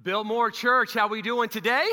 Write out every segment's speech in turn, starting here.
Biltmore Church, how we doing today?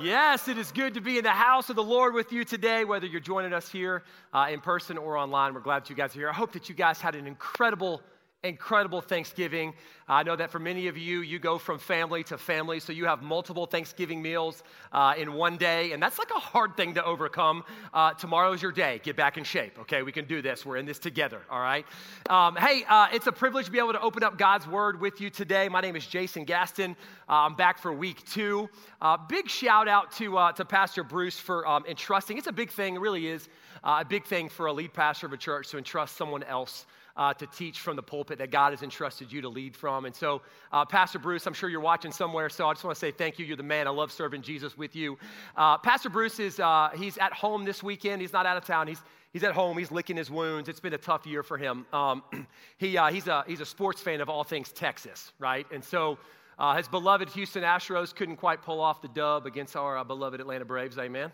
Yes, it is good to be in the house of the Lord with you today, whether you're joining us here uh, in person or online. We're glad that you guys are here. I hope that you guys had an incredible incredible Thanksgiving. I know that for many of you, you go from family to family, so you have multiple Thanksgiving meals uh, in one day, and that's like a hard thing to overcome. Uh, tomorrow's your day. Get back in shape, okay? We can do this. We're in this together, all right? Um, hey, uh, it's a privilege to be able to open up God's Word with you today. My name is Jason Gaston. Uh, I'm back for week two. Uh, big shout out to, uh, to Pastor Bruce for um, entrusting. It's a big thing, it really is a big thing for a lead pastor of a church to entrust someone else uh, to teach from the pulpit that God has entrusted you to lead from. And so, uh, Pastor Bruce, I'm sure you're watching somewhere, so I just want to say thank you. You're the man. I love serving Jesus with you. Uh, Pastor Bruce is uh, he's at home this weekend. He's not out of town. He's He's at home. He's licking his wounds. It's been a tough year for him. Um, he, uh, he's, a, he's a sports fan of all things Texas, right? And so uh, his beloved Houston Astros couldn't quite pull off the dub against our beloved Atlanta Braves, amen.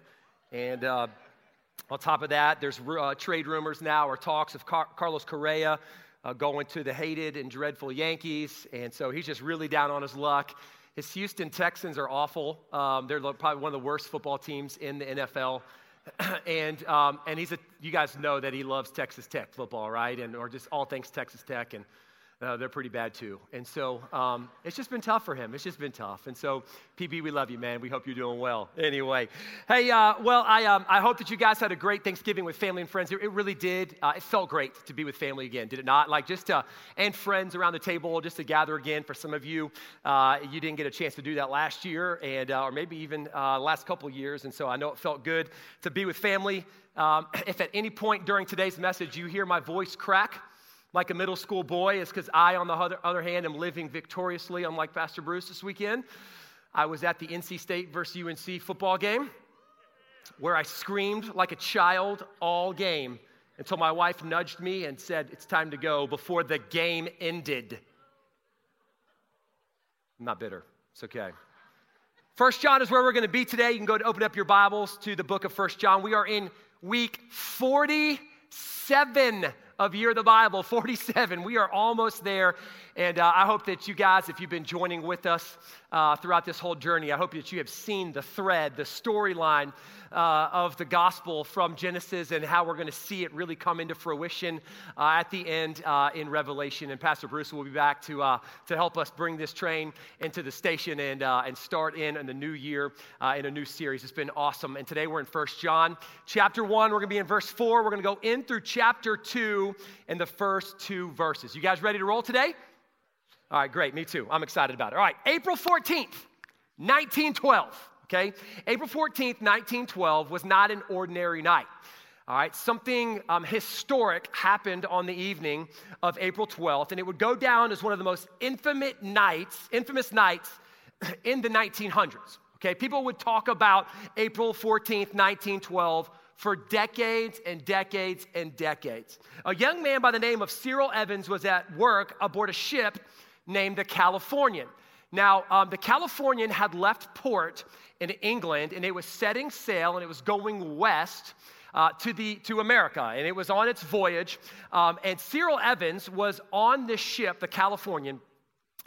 And on top of that, there's uh, trade rumors now or talks of Car- Carlos Correa uh, going to the hated and dreadful Yankees. And so he's just really down on his luck. His Houston Texans are awful. Um, they're probably one of the worst football teams in the NFL. and um, and he's a, you guys know that he loves Texas Tech football, right? And or just all things Texas Tech. And uh, they're pretty bad too. And so um, it's just been tough for him. It's just been tough. And so, PB, we love you, man. We hope you're doing well. Anyway, hey, uh, well, I, um, I hope that you guys had a great Thanksgiving with family and friends. It, it really did. Uh, it felt great to be with family again, did it not? Like just to, and friends around the table, just to gather again. For some of you, uh, you didn't get a chance to do that last year, and uh, or maybe even uh, last couple years. And so I know it felt good to be with family. Um, if at any point during today's message you hear my voice crack, like a middle school boy is because I, on the other, other hand, am living victoriously, unlike Pastor Bruce this weekend. I was at the NC State versus UNC football game where I screamed like a child all game until my wife nudged me and said, It's time to go before the game ended. I'm not bitter. It's okay. First John is where we're going to be today. You can go to open up your Bibles to the book of First John. We are in week 47 of Year of the Bible, 47. We are almost there. And uh, I hope that you guys, if you've been joining with us uh, throughout this whole journey, I hope that you have seen the thread, the storyline uh, of the gospel from Genesis and how we're going to see it really come into fruition uh, at the end uh, in Revelation. And Pastor Bruce will be back to, uh, to help us bring this train into the station and, and start in, in the new year in a new series. It's been awesome. And today we're in First John chapter 1. We're going to be in verse 4. We're going to go in through chapter 2 in the first two verses. You guys ready to roll today? All right, great. Me too. I'm excited about it. All right, April 14th, 1912. Okay? April 14th, 1912 was not an ordinary night. All right, something um, historic happened on the evening of April 12th, and it would go down as one of the most infamous nights, infamous nights in the 1900s. Okay, people would talk about April 14th, 1912 for decades and decades and decades. A young man by the name of Cyril Evans was at work aboard a ship named the Californian. Now, um, the Californian had left port in England and it was setting sail and it was going west. Uh, to, the, to America, and it was on its voyage. Um, and Cyril Evans was on this ship, the Californian,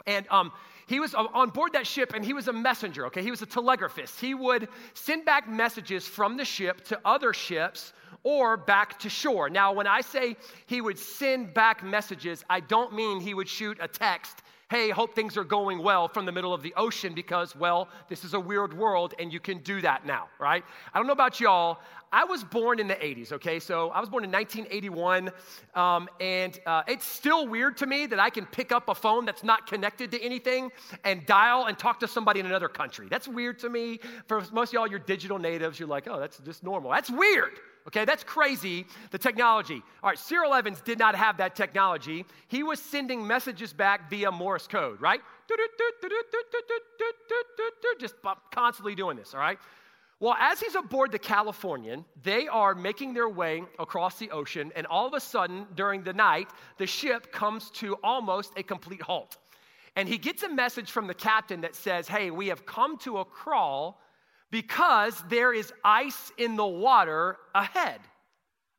and um, he was on board that ship and he was a messenger, okay? He was a telegraphist. He would send back messages from the ship to other ships or back to shore. Now, when I say he would send back messages, I don't mean he would shoot a text hey, hope things are going well from the middle of the ocean because, well, this is a weird world and you can do that now, right? I don't know about y'all. I was born in the 80s, okay? So I was born in 1981, um, and uh, it's still weird to me that I can pick up a phone that's not connected to anything and dial and talk to somebody in another country. That's weird to me. For most of y'all, you're digital natives, you're like, oh, that's just normal. That's weird. Okay, that's crazy, the technology. All right, Cyril Evans did not have that technology. He was sending messages back via Morse code, right? Just constantly doing this, all right? Well, as he's aboard the Californian, they are making their way across the ocean, and all of a sudden, during the night, the ship comes to almost a complete halt. And he gets a message from the captain that says, Hey, we have come to a crawl because there is ice in the water ahead.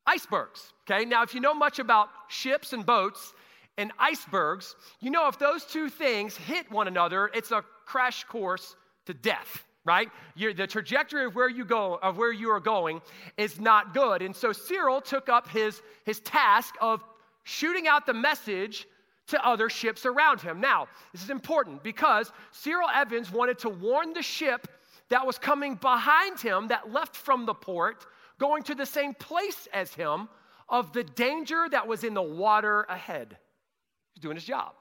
Icebergs, okay? Now, if you know much about ships and boats, and icebergs, you know, if those two things hit one another, it's a crash course to death right? You're, the trajectory of where you go, of where you are going, is not good. And so Cyril took up his, his task of shooting out the message to other ships around him. Now, this is important because Cyril Evans wanted to warn the ship that was coming behind him that left from the port, going to the same place as him, of the danger that was in the water ahead. He's doing his job.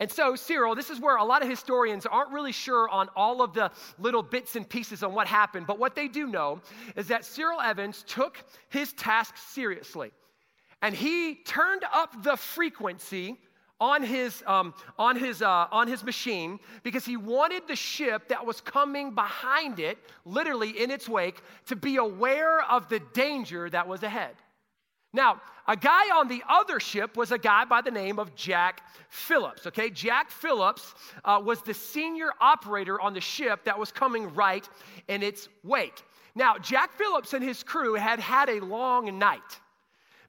And so, Cyril, this is where a lot of historians aren't really sure on all of the little bits and pieces on what happened, but what they do know is that Cyril Evans took his task seriously. And he turned up the frequency on his, um, on, his, uh, on his machine because he wanted the ship that was coming behind it, literally in its wake, to be aware of the danger that was ahead. Now, a guy on the other ship was a guy by the name of Jack Phillips. Okay, Jack Phillips uh, was the senior operator on the ship that was coming right in its wake. Now, Jack Phillips and his crew had had a long night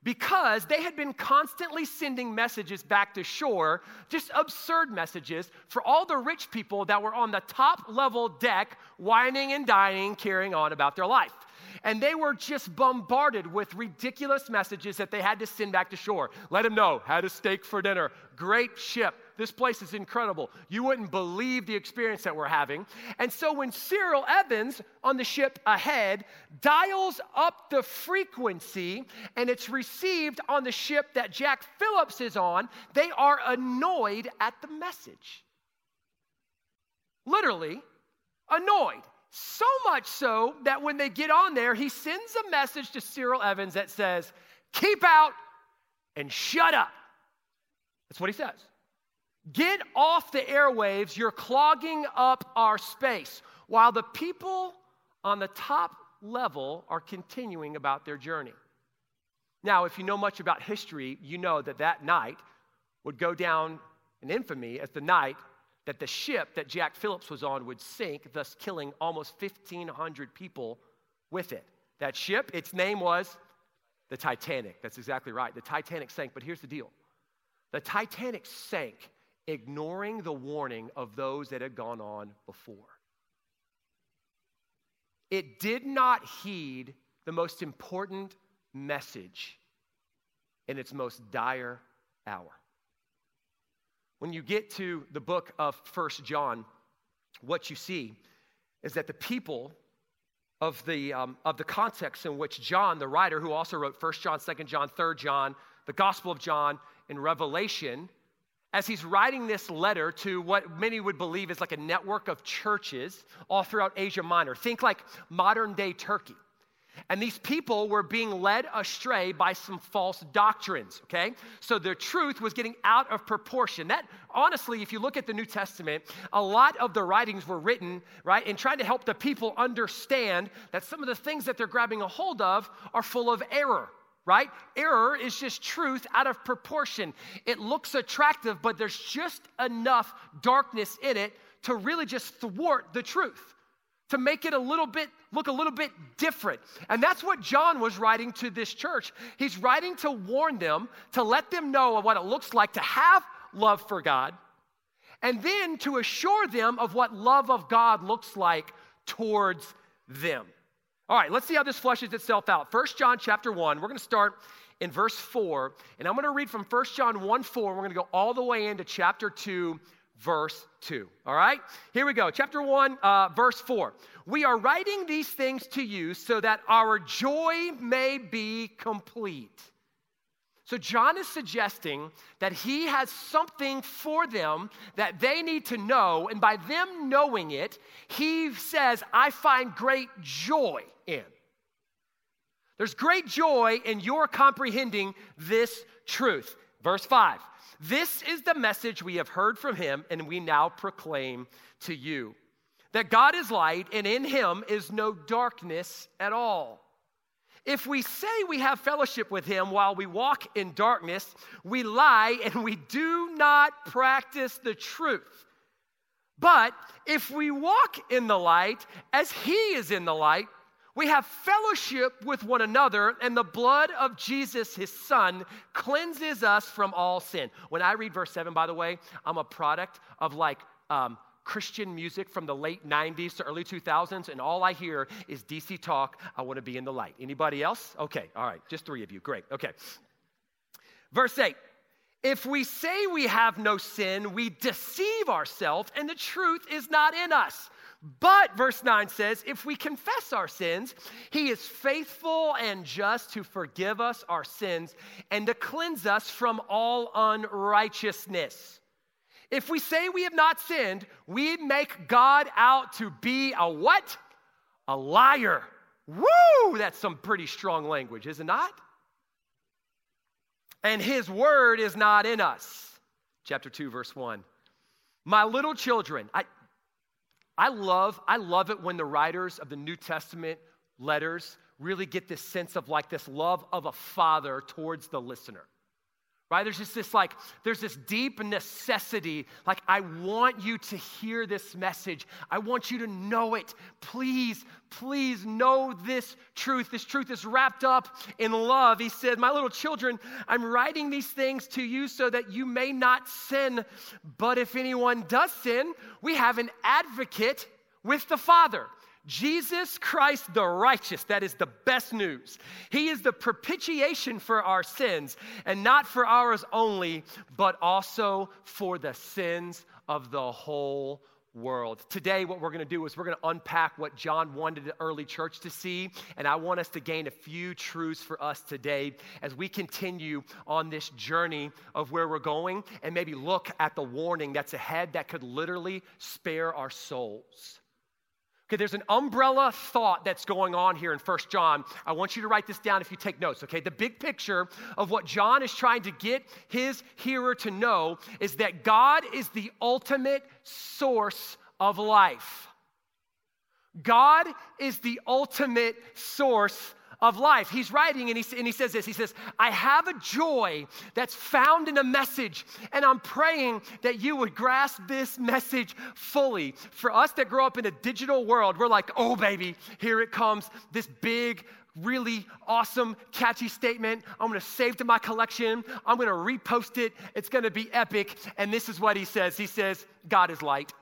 because they had been constantly sending messages back to shore, just absurd messages for all the rich people that were on the top level deck, wining and dining, carrying on about their life and they were just bombarded with ridiculous messages that they had to send back to shore. Let them know, had a steak for dinner, great ship. This place is incredible. You wouldn't believe the experience that we're having. And so when Cyril Evans on the ship ahead dials up the frequency and it's received on the ship that Jack Phillips is on, they are annoyed at the message. Literally, annoyed. So much so that when they get on there, he sends a message to Cyril Evans that says, Keep out and shut up. That's what he says. Get off the airwaves. You're clogging up our space. While the people on the top level are continuing about their journey. Now, if you know much about history, you know that that night would go down in infamy as the night that the ship that Jack Phillips was on would sink, thus killing almost 1,500 people with it. That ship, its name was the Titanic. That's exactly right. The Titanic sank, but here's the deal the Titanic sank ignoring the warning of those that had gone on before. It did not heed the most important message in its most dire hour. When you get to the book of First John, what you see is that the people of the, um, of the context in which John, the writer who also wrote First John, Second John, Third John, the Gospel of John, and Revelation, as he's writing this letter to what many would believe is like a network of churches all throughout Asia Minor. Think like modern day Turkey. And these people were being led astray by some false doctrines, okay? So the truth was getting out of proportion. That, honestly, if you look at the New Testament, a lot of the writings were written, right, in trying to help the people understand that some of the things that they're grabbing a hold of are full of error, right? Error is just truth out of proportion. It looks attractive, but there's just enough darkness in it to really just thwart the truth to make it a little bit look a little bit different. And that's what John was writing to this church. He's writing to warn them, to let them know of what it looks like to have love for God, and then to assure them of what love of God looks like towards them. All right, let's see how this fleshes itself out. First John chapter 1, we're going to start in verse 4, and I'm going to read from First John 1 4. We're going to go all the way into chapter 2, verse 2. All right? Here we go. Chapter 1, uh, verse 4. We are writing these things to you so that our joy may be complete. So, John is suggesting that he has something for them that they need to know, and by them knowing it, he says, I find great joy in. There's great joy in your comprehending this truth. Verse 5 this is the message we have heard from him, and we now proclaim to you that God is light, and in him is no darkness at all. If we say we have fellowship with him while we walk in darkness, we lie and we do not practice the truth. But if we walk in the light as he is in the light, We have fellowship with one another, and the blood of Jesus, his son, cleanses us from all sin. When I read verse 7, by the way, I'm a product of like um, Christian music from the late 90s to early 2000s, and all I hear is DC talk. I want to be in the light. Anybody else? Okay, all right, just three of you. Great, okay. Verse 8 If we say we have no sin, we deceive ourselves, and the truth is not in us. But, verse 9 says, if we confess our sins, he is faithful and just to forgive us our sins and to cleanse us from all unrighteousness. If we say we have not sinned, we make God out to be a what? A liar. Woo! That's some pretty strong language, is it not? And his word is not in us. Chapter 2, verse 1. My little children, I, I love, I love it when the writers of the New Testament letters really get this sense of like this love of a father towards the listener right? There's just this like there's this deep necessity like i want you to hear this message. I want you to know it. Please please know this truth. This truth is wrapped up in love. He said my little children i'm writing these things to you so that you may not sin. But if anyone does sin we have an advocate with the father Jesus Christ the righteous, that is the best news. He is the propitiation for our sins, and not for ours only, but also for the sins of the whole world. Today, what we're going to do is we're going to unpack what John wanted the early church to see, and I want us to gain a few truths for us today as we continue on this journey of where we're going and maybe look at the warning that's ahead that could literally spare our souls. Okay, there's an umbrella thought that's going on here in First John. I want you to write this down if you take notes, okay? The big picture of what John is trying to get his hearer to know is that God is the ultimate source of life. God is the ultimate source of life. He's writing and he, and he says this He says, I have a joy that's found in a message, and I'm praying that you would grasp this message fully. For us that grow up in a digital world, we're like, oh, baby, here it comes, this big, really awesome, catchy statement. I'm gonna save to my collection. I'm gonna repost it. It's gonna be epic. And this is what he says He says, God is light.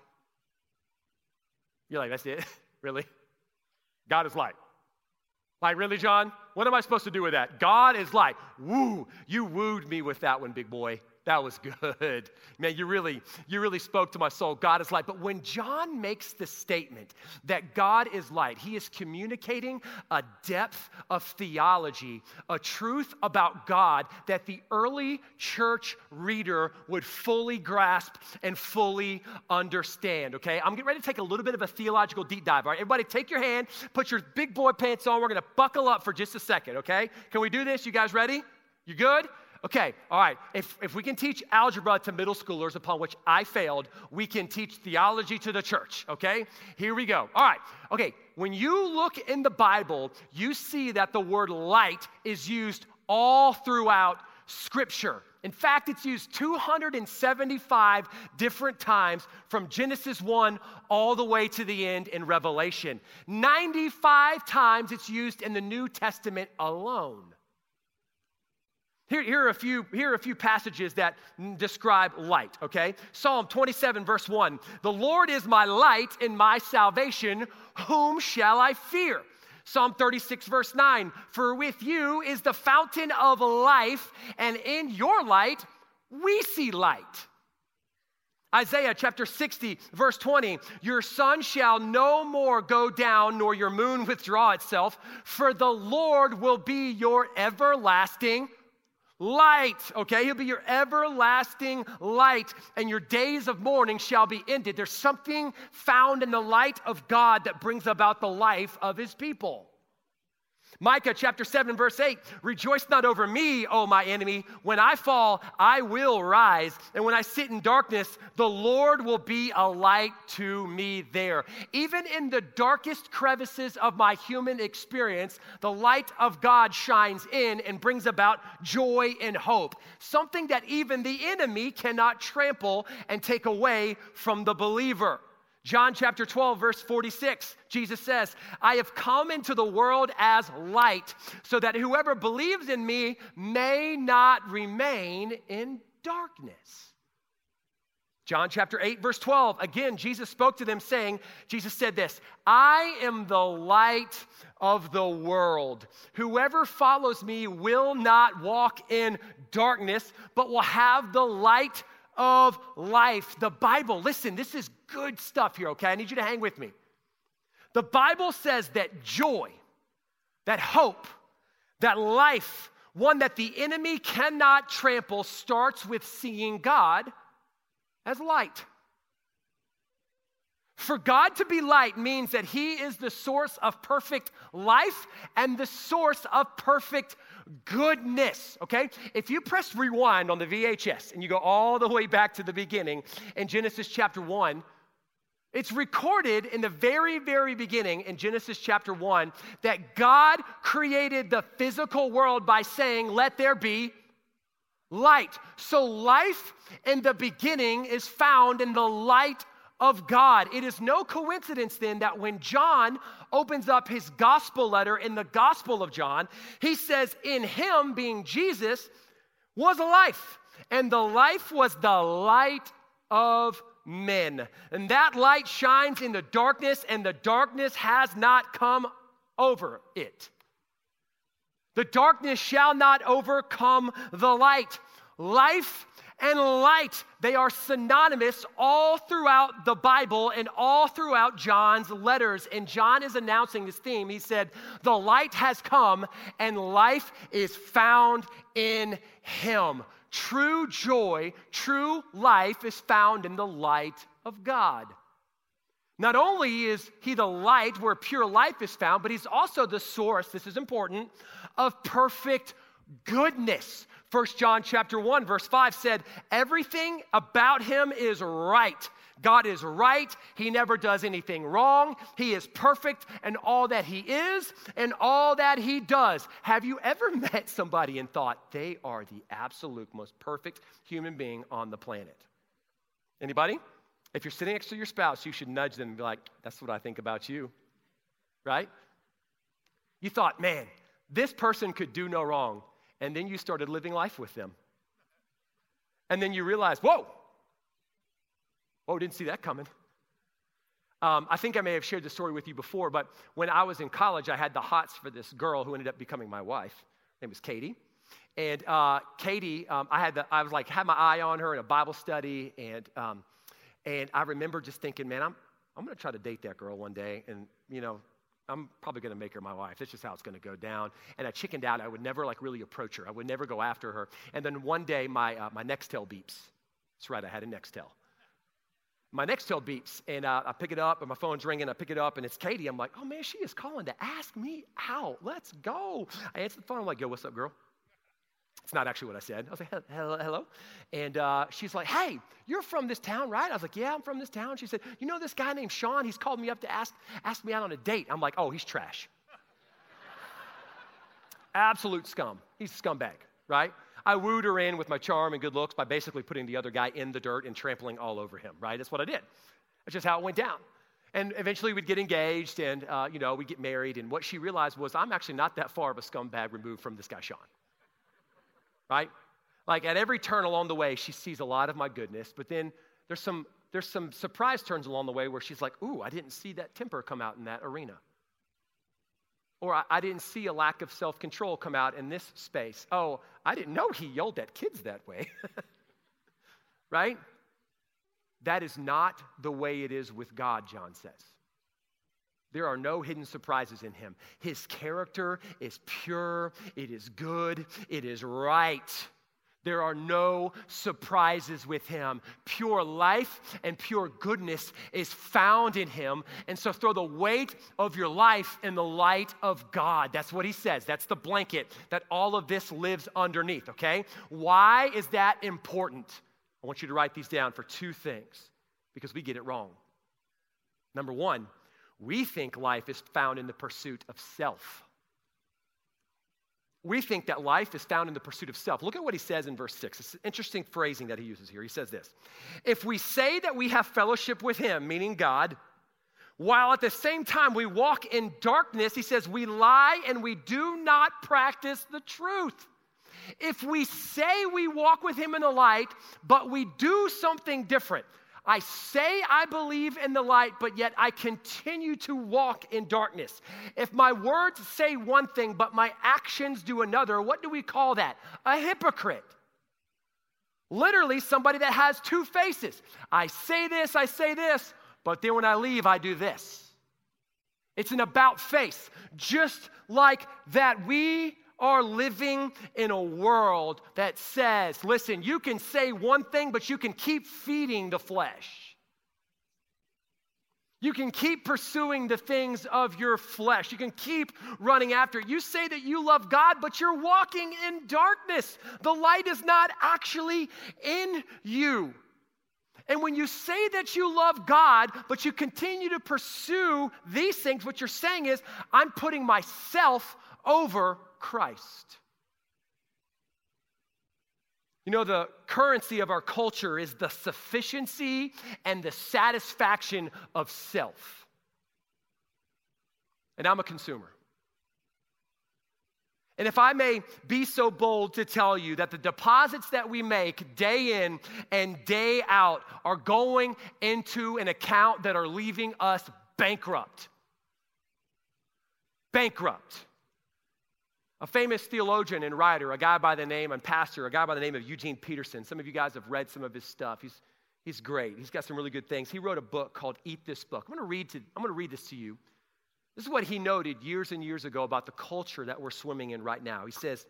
You're like, that's it? really? God is light. Like, really, John? What am I supposed to do with that? God is like, woo, you wooed me with that one, big boy. That was good. Man, you really, you really spoke to my soul. God is light. But when John makes the statement that God is light, he is communicating a depth of theology, a truth about God that the early church reader would fully grasp and fully understand. Okay? I'm getting ready to take a little bit of a theological deep dive. All right, everybody, take your hand, put your big boy pants on. We're gonna buckle up for just a second, okay? Can we do this? You guys ready? You good? Okay, all right. If, if we can teach algebra to middle schoolers, upon which I failed, we can teach theology to the church, okay? Here we go. All right, okay. When you look in the Bible, you see that the word light is used all throughout Scripture. In fact, it's used 275 different times from Genesis 1 all the way to the end in Revelation. 95 times it's used in the New Testament alone. Here, here, are a few, here are a few passages that describe light, okay? Psalm 27, verse 1 The Lord is my light and my salvation. Whom shall I fear? Psalm 36, verse 9 For with you is the fountain of life, and in your light we see light. Isaiah chapter 60, verse 20 Your sun shall no more go down, nor your moon withdraw itself, for the Lord will be your everlasting light, okay? He'll be your everlasting light, and your days of mourning shall be ended. There's something found in the light of God that brings about the life of his people. Micah chapter 7, verse 8 Rejoice not over me, O my enemy. When I fall, I will rise. And when I sit in darkness, the Lord will be a light to me there. Even in the darkest crevices of my human experience, the light of God shines in and brings about joy and hope. Something that even the enemy cannot trample and take away from the believer. John chapter 12, verse 46, Jesus says, I have come into the world as light, so that whoever believes in me may not remain in darkness. John chapter 8, verse 12, again, Jesus spoke to them saying, Jesus said this, I am the light of the world. Whoever follows me will not walk in darkness, but will have the light of life. The Bible, listen, this is good stuff here, okay? I need you to hang with me. The Bible says that joy, that hope, that life, one that the enemy cannot trample, starts with seeing God as light. For God to be light means that He is the source of perfect life and the source of perfect goodness, okay? If you press rewind on the VHS and you go all the way back to the beginning in Genesis chapter 1, it's recorded in the very, very beginning in Genesis chapter 1 that God created the physical world by saying, Let there be light. So, life in the beginning is found in the light of God. It is no coincidence then that when John opens up his gospel letter in the Gospel of John, he says, In him, being Jesus, was life, and the life was the light of men. And that light shines in the darkness, and the darkness has not come over it. The darkness shall not overcome the light. Life and light, they are synonymous all throughout the Bible and all throughout John's letters. And John is announcing this theme. He said, The light has come and life is found in him. True joy, true life is found in the light of God. Not only is he the light where pure life is found, but he's also the source, this is important, of perfect goodness. 1 John chapter 1 verse 5 said, "Everything about him is right." God is right. He never does anything wrong. He is perfect in all that he is and all that he does. Have you ever met somebody and thought they are the absolute most perfect human being on the planet? Anybody? If you're sitting next to your spouse, you should nudge them and be like, that's what I think about you. Right? You thought, man, this person could do no wrong and then you started living life with them. And then you realized, whoa, whoa, didn't see that coming. Um, I think I may have shared the story with you before, but when I was in college, I had the hots for this girl who ended up becoming my wife. Her name was Katie. And uh, Katie, um, I had the, I was like, had my eye on her in a Bible study, and um, and I remember just thinking, man, I'm I'm gonna try to date that girl one day, and you know, I'm probably going to make her my wife. That's just how it's going to go down. And I chickened out. I would never like really approach her. I would never go after her. And then one day, my uh, my Nextel beeps. That's right. I had a Nextel. My Nextel beeps, and uh, I pick it up, and my phone's ringing. I pick it up, and it's Katie. I'm like, oh man, she is calling to ask me out. Let's go. I answer the phone. I'm like, yo, what's up, girl? It's not actually what I said. I was like, hello, hello. And uh, she's like, hey, you're from this town, right? I was like, yeah, I'm from this town. She said, you know this guy named Sean? He's called me up to ask, ask me out on a date. I'm like, oh, he's trash. Absolute scum. He's a scumbag, right? I wooed her in with my charm and good looks by basically putting the other guy in the dirt and trampling all over him, right? That's what I did. That's just how it went down. And eventually we'd get engaged and, uh, you know, we'd get married. And what she realized was I'm actually not that far of a scumbag removed from this guy, Sean right? Like at every turn along the way, she sees a lot of my goodness, but then there's some, there's some surprise turns along the way where she's like, ooh, I didn't see that temper come out in that arena. Or I, I didn't see a lack of self control come out in this space. Oh, I didn't know he yelled at kids that way. right? That is not the way it is with God, John says. There are no hidden surprises in him. His character is pure, it is good, it is right. There are no surprises with him. Pure life and pure goodness is found in him. And so throw the weight of your life in the light of God. That's what he says. That's the blanket that all of this lives underneath, okay? Why is that important? I want you to write these down for two things because we get it wrong. Number one, we think life is found in the pursuit of self. We think that life is found in the pursuit of self. Look at what he says in verse 6. It's an interesting phrasing that he uses here. He says this If we say that we have fellowship with him, meaning God, while at the same time we walk in darkness, he says, we lie and we do not practice the truth. If we say we walk with him in the light, but we do something different, I say I believe in the light, but yet I continue to walk in darkness. If my words say one thing, but my actions do another, what do we call that? A hypocrite. Literally, somebody that has two faces. I say this, I say this, but then when I leave, I do this. It's an about face. Just like that, we are living in a world that says, listen, you can say one thing, but you can keep feeding the flesh. You can keep pursuing the things of your flesh. You can keep running after it. You say that you love God, but you're walking in darkness. The light is not actually in you. And when you say that you love God, but you continue to pursue these things, what you're saying is, I'm putting myself over Christ. You know, the currency of our culture is the sufficiency and the satisfaction of self. And I'm a consumer. And if I may be so bold to tell you that the deposits that we make day in and day out are going into an account that are leaving us bankrupt. Bankrupt. A famous theologian and writer, a guy by the name, and pastor, a guy by the name of Eugene Peterson. Some of you guys have read some of his stuff. He's, he's great. He's got some really good things. He wrote a book called Eat This Book. I'm going to read to, I'm going to read this to you. This is what he noted years and years ago about the culture that we're swimming in right now. He says,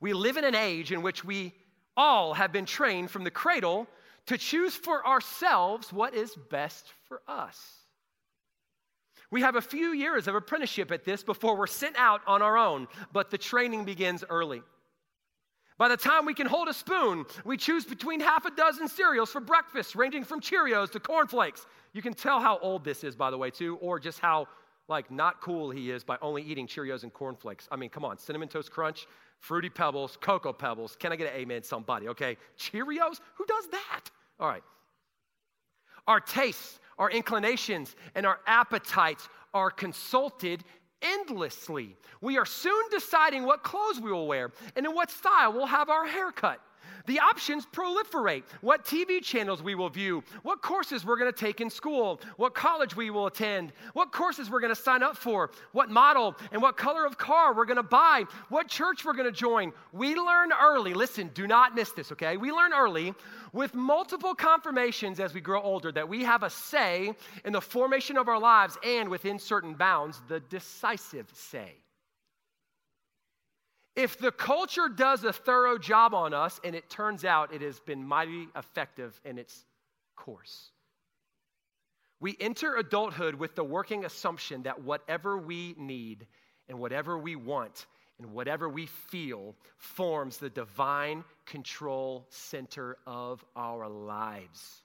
We live in an age in which we all have been trained from the cradle to choose for ourselves what is best for us. We have a few years of apprenticeship at this before we're sent out on our own, but the training begins early. By the time we can hold a spoon, we choose between half a dozen cereals for breakfast, ranging from Cheerios to cornflakes. You can tell how old this is, by the way, too, or just how like not cool he is by only eating Cheerios and cornflakes. I mean, come on, cinnamon toast crunch, fruity pebbles, cocoa pebbles. Can I get an amen, somebody? Okay, Cheerios? Who does that? All right. Our tastes our inclinations, and our appetites are consulted endlessly. We are soon deciding what clothes we will wear and in what style we'll have our haircut. The options proliferate. What TV channels we will view, what courses we're going to take in school, what college we will attend, what courses we're going to sign up for, what model and what color of car we're going to buy, what church we're going to join. We learn early. Listen, do not miss this, okay? We learn early with multiple confirmations as we grow older that we have a say in the formation of our lives and within certain bounds, the decisive say. If the culture does a thorough job on us, and it turns out it has been mighty effective in its course, we enter adulthood with the working assumption that whatever we need and whatever we want and whatever we feel forms the divine control center of our lives.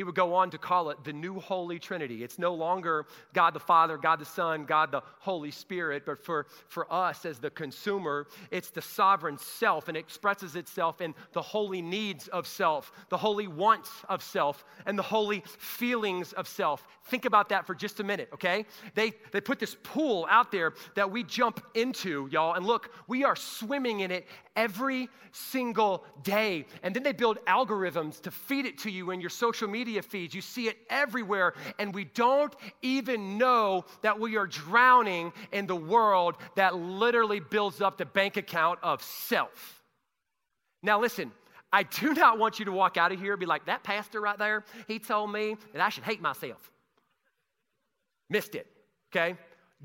He would go on to call it the new Holy Trinity. It's no longer God the Father, God the Son, God the Holy Spirit, but for, for us as the consumer, it's the sovereign self and expresses itself in the holy needs of self, the holy wants of self, and the holy feelings of self. Think about that for just a minute, okay? They, they put this pool out there that we jump into, y'all, and look, we are swimming in it every single day. And then they build algorithms to feed it to you in your social media feeds. You see it everywhere, and we don't even know that we are drowning in the world that literally builds up the bank account of self. Now, listen. I do not want you to walk out of here and be like, that pastor right there, he told me that I should hate myself. Missed it, okay?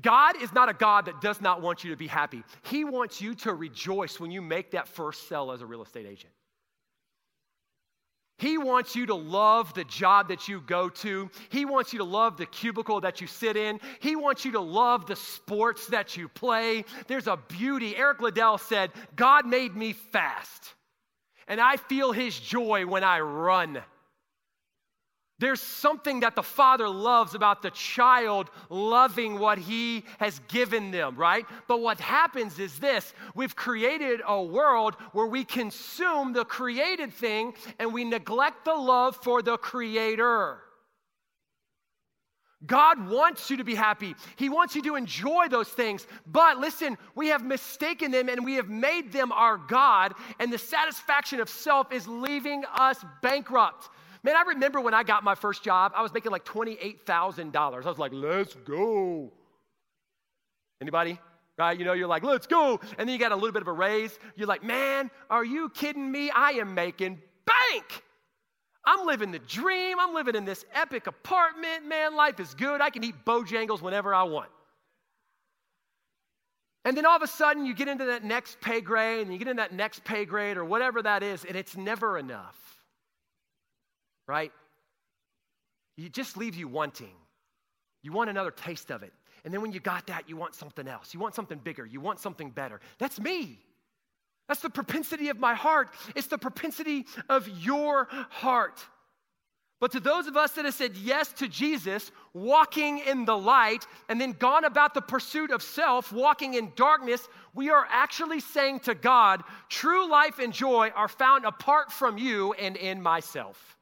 God is not a God that does not want you to be happy. He wants you to rejoice when you make that first sell as a real estate agent. He wants you to love the job that you go to. He wants you to love the cubicle that you sit in. He wants you to love the sports that you play. There's a beauty. Eric Liddell said, God made me fast, and I feel his joy when I run. There's something that the father loves about the child loving what he has given them, right? But what happens is this we've created a world where we consume the created thing and we neglect the love for the creator. God wants you to be happy. He wants you to enjoy those things. But listen, we have mistaken them and we have made them our God, and the satisfaction of self is leaving us bankrupt. Man, I remember when I got my first job, I was making like $28,000. I was like, let's go. Anybody? Right? You know, you're like, let's go. And then you got a little bit of a raise. You're like, man, are you kidding me? I am making bank. I'm living the dream. I'm living in this epic apartment. Man, life is good. I can eat Bojangles whenever I want. And then all of a sudden, you get into that next pay grade, and you get in that next pay grade, or whatever that is, and it's never enough right? It just leaves you wanting. You want another taste of it. And then when you got that, you want something else. You want something bigger. You want something better. That's me. That's the propensity of my heart. It's the propensity of your heart. But to those of us that have said yes to Jesus, walking in the light, and then gone about the pursuit of self, walking in darkness, we are actually saying to God, true life and joy are found apart from you and in myself.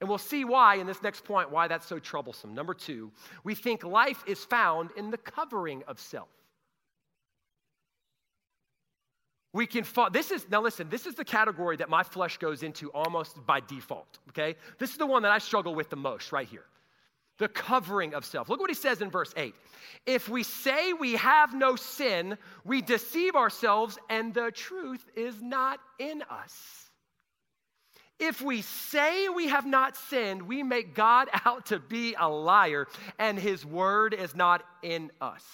And we'll see why in this next point, why that's so troublesome. Number two, we think life is found in the covering of self. We can fall. This is, now listen, this is the category that my flesh goes into almost by default, okay? This is the one that I struggle with the most right here. The covering of self. Look what he says in verse 8. If we say we have no sin, we deceive ourselves, and the truth is not in us. If we say we have not sinned, we make God out to be a liar, and his word is not in us.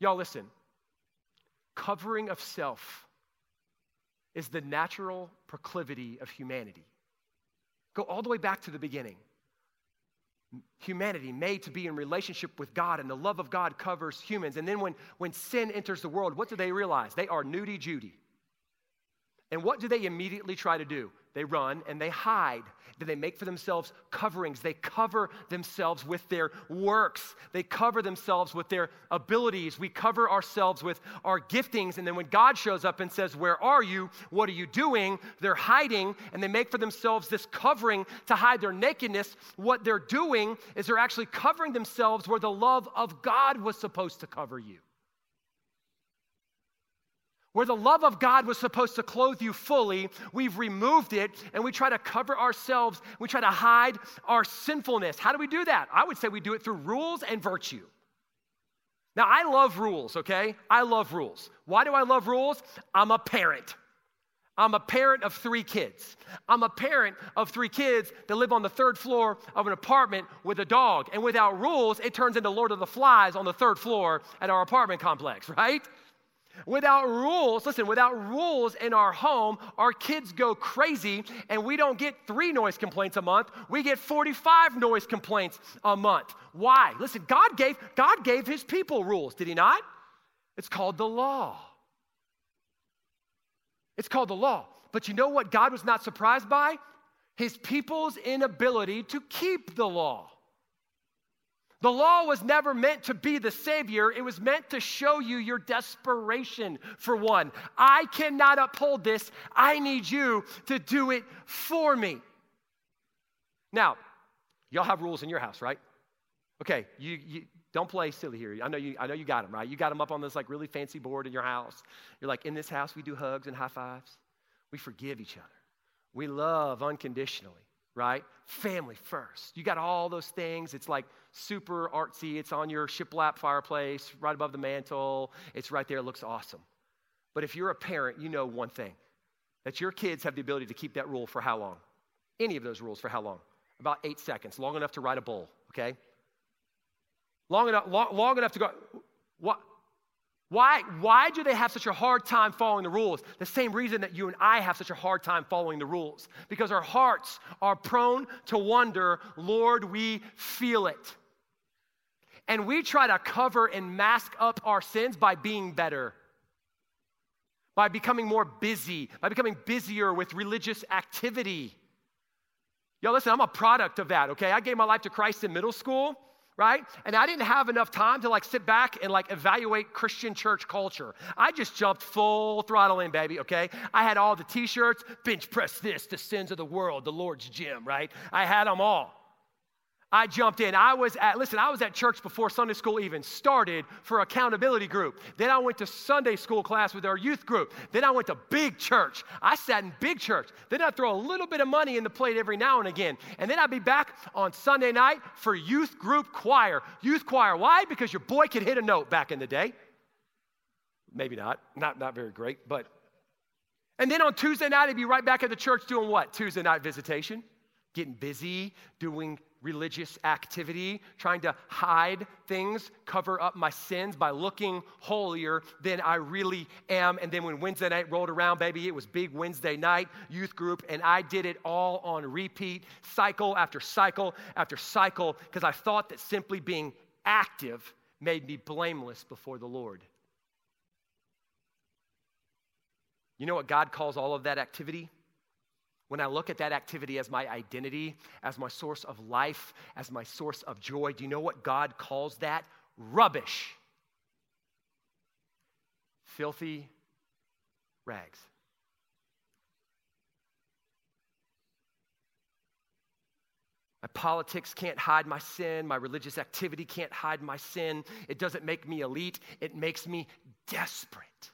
Y'all, listen. Covering of self is the natural proclivity of humanity. Go all the way back to the beginning. Humanity made to be in relationship with God, and the love of God covers humans. And then when, when sin enters the world, what do they realize? They are nudie Judy. And what do they immediately try to do? They run and they hide. Then they make for themselves coverings. They cover themselves with their works. They cover themselves with their abilities. We cover ourselves with our giftings. And then when God shows up and says, Where are you? What are you doing? They're hiding and they make for themselves this covering to hide their nakedness. What they're doing is they're actually covering themselves where the love of God was supposed to cover you where the love of God was supposed to clothe you fully, we've removed it and we try to cover ourselves. We try to hide our sinfulness. How do we do that? I would say we do it through rules and virtue. Now, I love rules, okay? I love rules. Why do I love rules? I'm a parent. I'm a parent of three kids. I'm a parent of three kids that live on the third floor of an apartment with a dog. And without rules, it turns into Lord of the Flies on the third floor at our apartment complex, right? Without rules, listen, without rules in our home, our kids go crazy and we don't get three noise complaints a month. We get 45 noise complaints a month. Why? Listen, God gave, God gave his people rules, did he not? It's called the law. It's called the law. But you know what God was not surprised by? His people's inability to keep the law. The law was never meant to be the Savior, it was meant to show you your desperation for one. I cannot uphold this. I need you to do it for me. Now, y'all have rules in your house, right? Okay, you, you don't play silly here. I know you I know you got them, right? You got them up on this like really fancy board in your house. You're like, in this house we do hugs and high fives. We forgive each other. We love unconditionally right? Family first. You got all those things. It's like super artsy. It's on your shiplap fireplace, right above the mantle. It's right there. It looks awesome. But if you're a parent, you know one thing that your kids have the ability to keep that rule for how long? Any of those rules for how long? About eight seconds, long enough to ride a bull, okay? Long enough, long, long enough to go. What? Why, why do they have such a hard time following the rules? The same reason that you and I have such a hard time following the rules. Because our hearts are prone to wonder, Lord, we feel it. And we try to cover and mask up our sins by being better, by becoming more busy, by becoming busier with religious activity. Yo, listen, I'm a product of that, okay? I gave my life to Christ in middle school right? And I didn't have enough time to like sit back and like evaluate Christian church culture. I just jumped full throttle in, baby, okay? I had all the t shirts, bench press this, the sins of the world, the Lord's gym, right? I had them all. I jumped in. I was at, listen, I was at church before Sunday school even started for accountability group. Then I went to Sunday school class with our youth group. Then I went to big church. I sat in big church. Then I'd throw a little bit of money in the plate every now and again. And then I'd be back on Sunday night for youth group choir. Youth choir. Why? Because your boy could hit a note back in the day. Maybe not. Not, not very great, but. And then on Tuesday night, I'd be right back at the church doing what? Tuesday night visitation getting busy, doing religious activity, trying to hide things, cover up my sins by looking holier than I really am. And then when Wednesday night rolled around, baby, it was big Wednesday night youth group, and I did it all on repeat, cycle after cycle after cycle, because I thought that simply being active made me blameless before the Lord. You know what God calls all of that activity? When I look at that activity as my identity, as my source of life, as my source of joy, do you know what God calls that? Rubbish. Filthy rags. My politics can't hide my sin. My religious activity can't hide my sin. It doesn't make me elite, it makes me desperate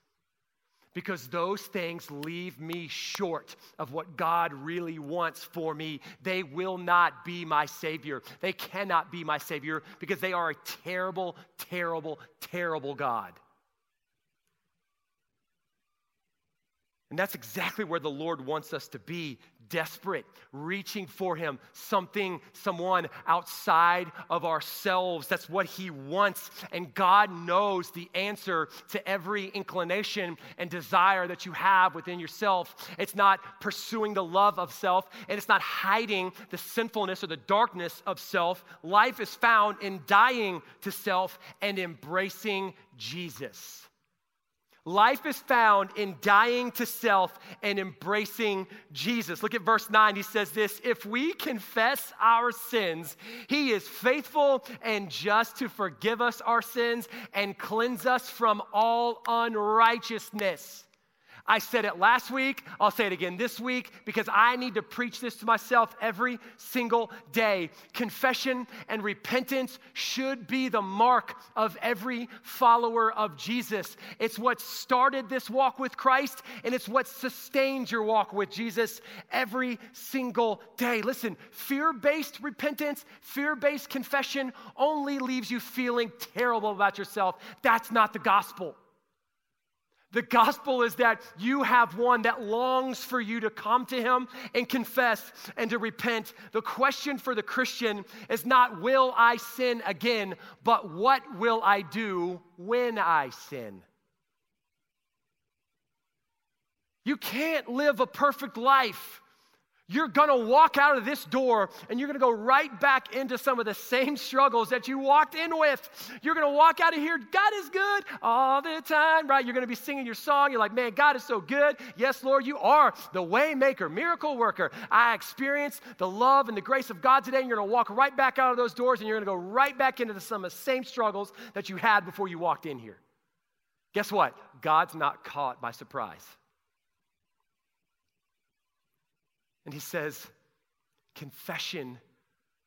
because those things leave me short of what God really wants for me. They will not be my Savior. They cannot be my Savior because they are a terrible, terrible, terrible God. And that's exactly where the Lord wants us to be desperate, reaching for Him, something, someone outside of ourselves. That's what He wants. And God knows the answer to every inclination and desire that you have within yourself. It's not pursuing the love of self, and it's not hiding the sinfulness or the darkness of self. Life is found in dying to self and embracing Jesus. Life is found in dying to self and embracing Jesus. Look at verse 9. He says this If we confess our sins, he is faithful and just to forgive us our sins and cleanse us from all unrighteousness. I said it last week, I'll say it again this week because I need to preach this to myself every single day. Confession and repentance should be the mark of every follower of Jesus. It's what started this walk with Christ, and it's what sustains your walk with Jesus every single day. Listen, fear based repentance, fear based confession only leaves you feeling terrible about yourself. That's not the gospel. The gospel is that you have one that longs for you to come to him and confess and to repent. The question for the Christian is not, will I sin again, but what will I do when I sin? You can't live a perfect life you're gonna walk out of this door and you're gonna go right back into some of the same struggles that you walked in with. You're gonna walk out of here, God is good all the time, right? You're gonna be singing your song. You're like, man, God is so good. Yes, Lord, you are the waymaker, miracle worker. I experienced the love and the grace of God today, and you're gonna walk right back out of those doors and you're gonna go right back into some of the same struggles that you had before you walked in here. Guess what? God's not caught by surprise. And he says, Confession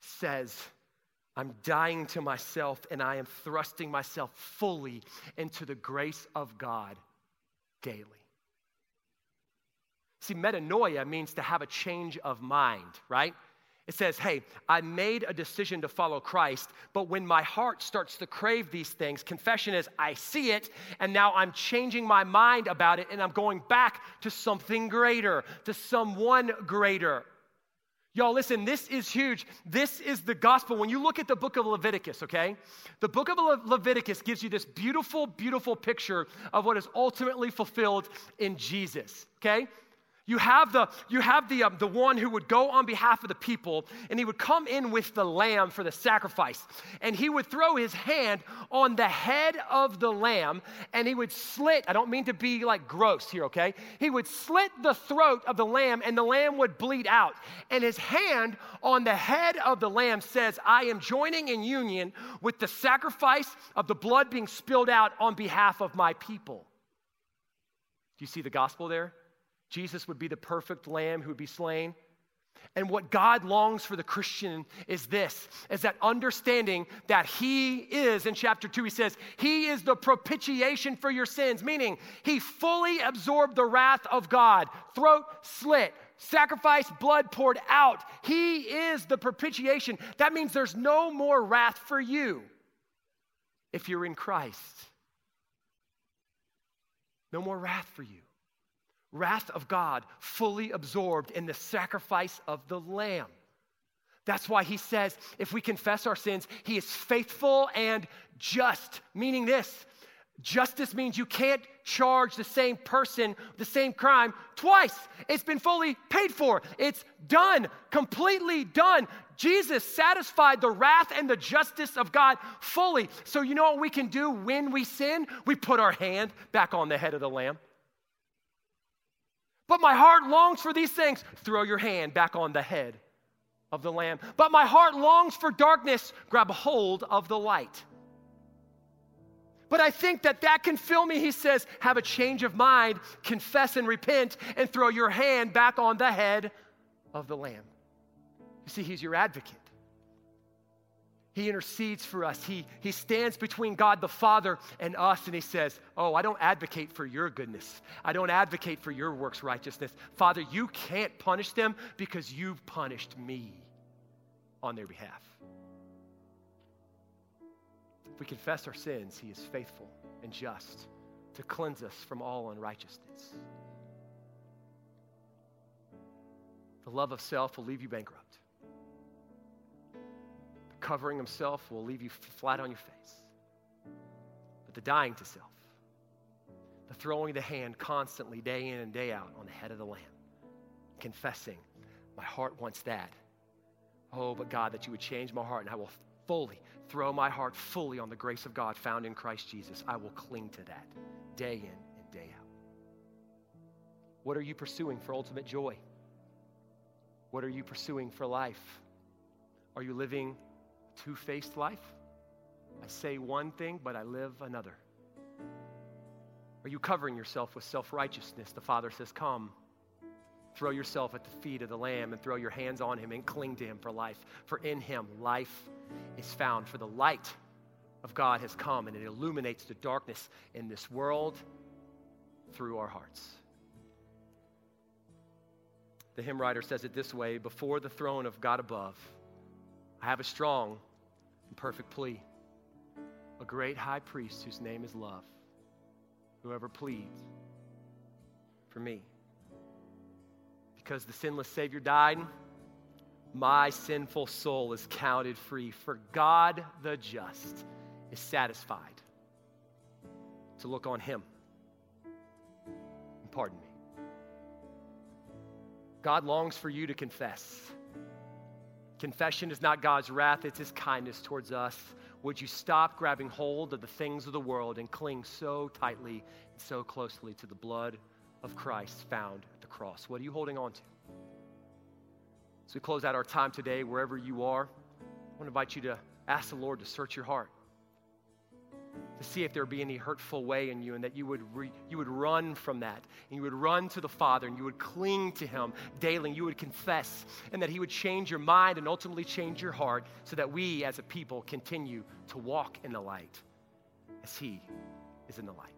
says, I'm dying to myself and I am thrusting myself fully into the grace of God daily. See, metanoia means to have a change of mind, right? It says, Hey, I made a decision to follow Christ, but when my heart starts to crave these things, confession is, I see it, and now I'm changing my mind about it, and I'm going back to something greater, to someone greater. Y'all, listen, this is huge. This is the gospel. When you look at the book of Leviticus, okay, the book of Le- Leviticus gives you this beautiful, beautiful picture of what is ultimately fulfilled in Jesus, okay? You have the, you have the, um, the one who would go on behalf of the people, and he would come in with the lamb for the sacrifice. And he would throw his hand on the head of the lamb, and he would slit, I don't mean to be like gross here, okay? He would slit the throat of the lamb, and the lamb would bleed out. And his hand on the head of the lamb says, I am joining in union with the sacrifice of the blood being spilled out on behalf of my people. Do you see the gospel there? Jesus would be the perfect lamb who would be slain. And what God longs for the Christian is this is that understanding that He is, in chapter 2, He says, He is the propitiation for your sins, meaning He fully absorbed the wrath of God, throat slit, sacrifice, blood poured out. He is the propitiation. That means there's no more wrath for you if you're in Christ. No more wrath for you wrath of God fully absorbed in the sacrifice of the Lamb. That's why he says if we confess our sins, he is faithful and just, meaning this justice means you can't charge the same person the same crime twice. It's been fully paid for, it's done, completely done. Jesus satisfied the wrath and the justice of God fully. So, you know what we can do when we sin? We put our hand back on the head of the lamb. But my heart longs for these things. Throw your hand back on the head of the Lamb. But my heart longs for darkness. Grab hold of the light. But I think that that can fill me. He says, have a change of mind, confess and repent, and throw your hand back on the head of the Lamb. You see, He's your advocate. He intercedes for us. He, he stands between God the Father and us, and He says, Oh, I don't advocate for your goodness. I don't advocate for your works righteousness. Father, you can't punish them because you've punished me on their behalf. If we confess our sins, He is faithful and just to cleanse us from all unrighteousness. The love of self will leave you bankrupt covering himself will leave you flat on your face. But the dying to self, the throwing the hand constantly, day in and day out, on the head of the Lamb, confessing, My heart wants that. Oh, but God, that you would change my heart, and I will fully throw my heart fully on the grace of God found in Christ Jesus. I will cling to that day in and day out. What are you pursuing for ultimate joy? What are you pursuing for life? Are you living two faced life? I say one thing, but I live another. Are you covering yourself with self righteousness? The Father says, Come. Throw yourself at the feet of the Lamb and throw your hands on him and cling to him for life. For in him, life is found. For the light of God has come and it illuminates the darkness in this world through our hearts. The hymn writer says it this way Before the throne of God above, I have a strong and perfect plea. A great high priest whose name is love. Whoever pleads for me. Because the sinless Savior died, my sinful soul is counted free. For God the just is satisfied to look on him and pardon me. God longs for you to confess. Confession is not God's wrath, it's His kindness towards us. Would you stop grabbing hold of the things of the world and cling so tightly and so closely to the blood of Christ found at the cross? What are you holding on to? As we close out our time today, wherever you are, I want to invite you to ask the Lord to search your heart to see if there be any hurtful way in you and that you would, re, you would run from that and you would run to the Father and you would cling to Him daily and you would confess and that He would change your mind and ultimately change your heart so that we as a people continue to walk in the light as He is in the light.